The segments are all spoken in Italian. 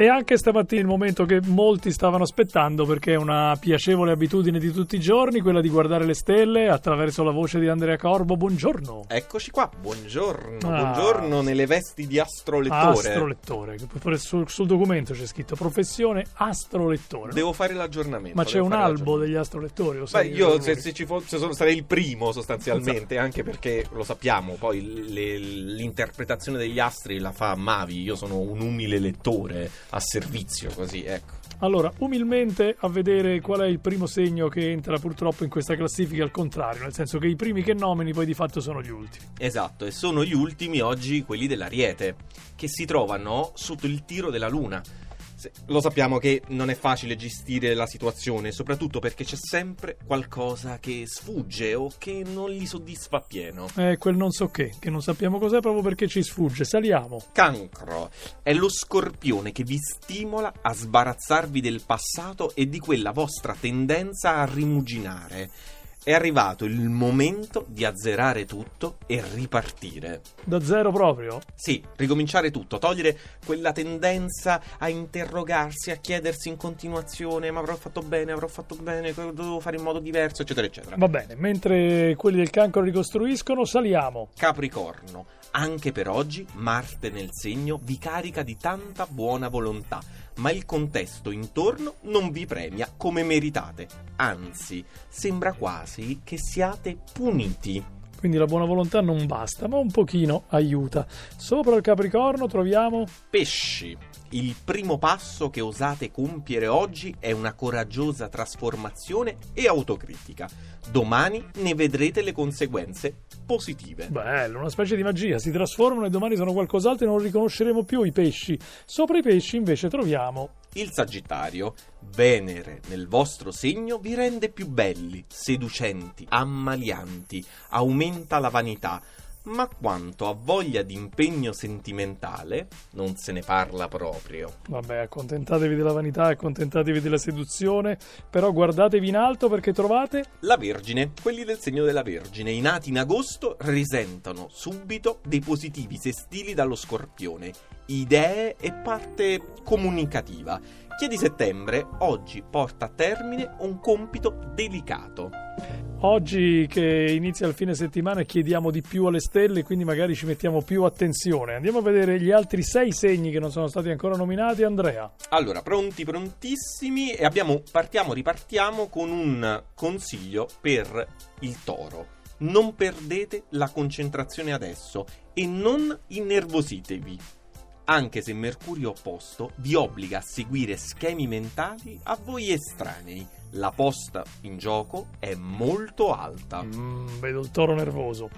E anche stamattina il momento che molti stavano aspettando perché è una piacevole abitudine di tutti i giorni quella di guardare le stelle attraverso la voce di Andrea Corbo. Buongiorno. Eccoci qua, buongiorno. Ah. Buongiorno nelle vesti di astrolettore. Astrolettore, sul, sul documento c'è scritto professione astrolettore. Devo fare l'aggiornamento. Ma c'è un albo degli astrolettori? Lo Beh, io se, se ci fosse sarei il primo sostanzialmente, anche perché lo sappiamo, poi le- l'interpretazione degli astri la fa Mavi, io sono un umile lettore a servizio, così, ecco. Allora, umilmente a vedere qual è il primo segno che entra purtroppo in questa classifica al contrario, nel senso che i primi che nomini poi di fatto sono gli ultimi. Esatto, e sono gli ultimi oggi quelli dell'Ariete, che si trovano sotto il tiro della Luna. Lo sappiamo che non è facile gestire la situazione, soprattutto perché c'è sempre qualcosa che sfugge o che non li soddisfa appieno. È quel non so che, che non sappiamo cos'è proprio perché ci sfugge. Saliamo. Cancro è lo scorpione che vi stimola a sbarazzarvi del passato e di quella vostra tendenza a rimuginare. È arrivato il momento di azzerare tutto e ripartire. Da zero proprio? Sì, ricominciare tutto, togliere quella tendenza a interrogarsi, a chiedersi in continuazione: ma avrò fatto bene, avrò fatto bene, devo fare in modo diverso, eccetera, eccetera. Va bene, mentre quelli del cancro ricostruiscono, saliamo. Capricorno, anche per oggi Marte nel segno vi carica di tanta buona volontà, ma il contesto intorno non vi premia come meritate. Anzi, sembra quasi che siate puniti. Quindi la buona volontà non basta, ma un pochino aiuta. Sopra il Capricorno troviamo Pesci. Il primo passo che osate compiere oggi è una coraggiosa trasformazione e autocritica. Domani ne vedrete le conseguenze positive. Bello, una specie di magia, si trasformano e domani sono qualcos'altro e non riconosceremo più i pesci. Sopra i pesci invece troviamo Il Sagittario, Venere nel vostro segno vi rende più belli, seducenti, ammalianti, aumenta la vanità, ma quanto a voglia di impegno sentimentale non se ne parla proprio. Vabbè, accontentatevi della vanità, accontentatevi della seduzione, però guardatevi in alto perché trovate La Vergine, quelli del segno della Vergine, i nati in agosto risentono subito dei positivi sestili dallo Scorpione, idee e parte comunicativa. Chi è di settembre oggi porta a termine un compito delicato. Oggi che inizia il fine settimana chiediamo di più alle stelle, quindi magari ci mettiamo più attenzione. Andiamo a vedere gli altri sei segni che non sono stati ancora nominati, Andrea. Allora, pronti, prontissimi e abbiamo, partiamo, ripartiamo con un consiglio per il toro. Non perdete la concentrazione adesso e non innervositevi. Anche se Mercurio opposto vi obbliga a seguire schemi mentali a voi estranei. La posta in gioco è molto alta. Mm, vedo il toro nervoso.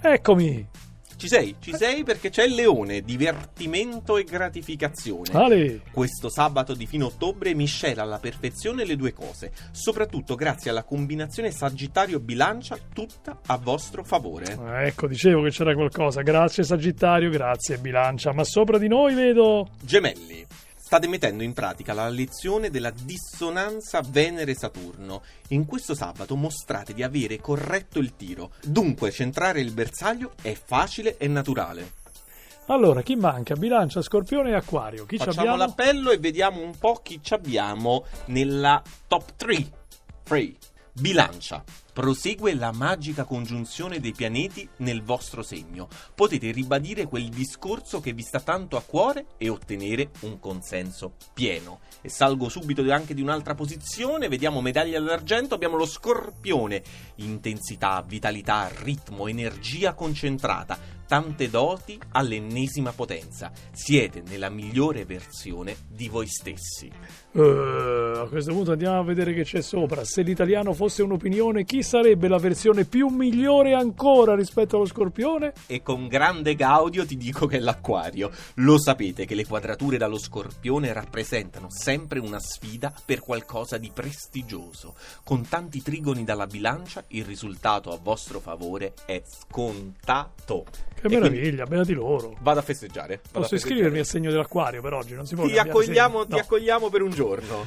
Eccomi! Ci sei? Ci sei perché c'è il leone, divertimento e gratificazione. Ale! Questo sabato di fine ottobre miscela alla perfezione le due cose, soprattutto grazie alla combinazione Sagittario-Bilancia tutta a vostro favore. Ah, Ecco, dicevo che c'era qualcosa. Grazie Sagittario, grazie Bilancia. Ma sopra di noi vedo... Gemelli. State mettendo in pratica la lezione della dissonanza Venere-Saturno. In questo sabato mostrate di avere corretto il tiro, dunque centrare il bersaglio è facile e naturale. Allora, chi manca? Bilancia, Scorpione e Acquario. Chi ci Facciamo abbiamo? l'appello e vediamo un po' chi ci abbiamo nella top 3. 3. Bilancia. Prosegue la magica congiunzione dei pianeti nel vostro segno. Potete ribadire quel discorso che vi sta tanto a cuore e ottenere un consenso pieno. E salgo subito anche di un'altra posizione, vediamo medaglia d'argento, abbiamo lo scorpione. Intensità, vitalità, ritmo, energia concentrata, tante doti all'ennesima potenza. Siete nella migliore versione di voi stessi. Eh, a questo punto andiamo a vedere che c'è sopra. Se l'italiano fosse un'opinione, chi sarebbe la versione più migliore ancora rispetto allo Scorpione? E con grande gaudio ti dico che è l'acquario. Lo sapete che le quadrature dallo scorpione rappresentano sempre una sfida per qualcosa di prestigioso. Con tanti trigoni dalla bilancia, il risultato a vostro favore è scontato. Che E quindi meraviglia, beati loro. Vado a festeggiare. vado a Posso festeggiare. iscrivermi al segno dell'acquario per oggi? Non si può Ti accogliamo, segno. ti No. accogliamo per un giorno.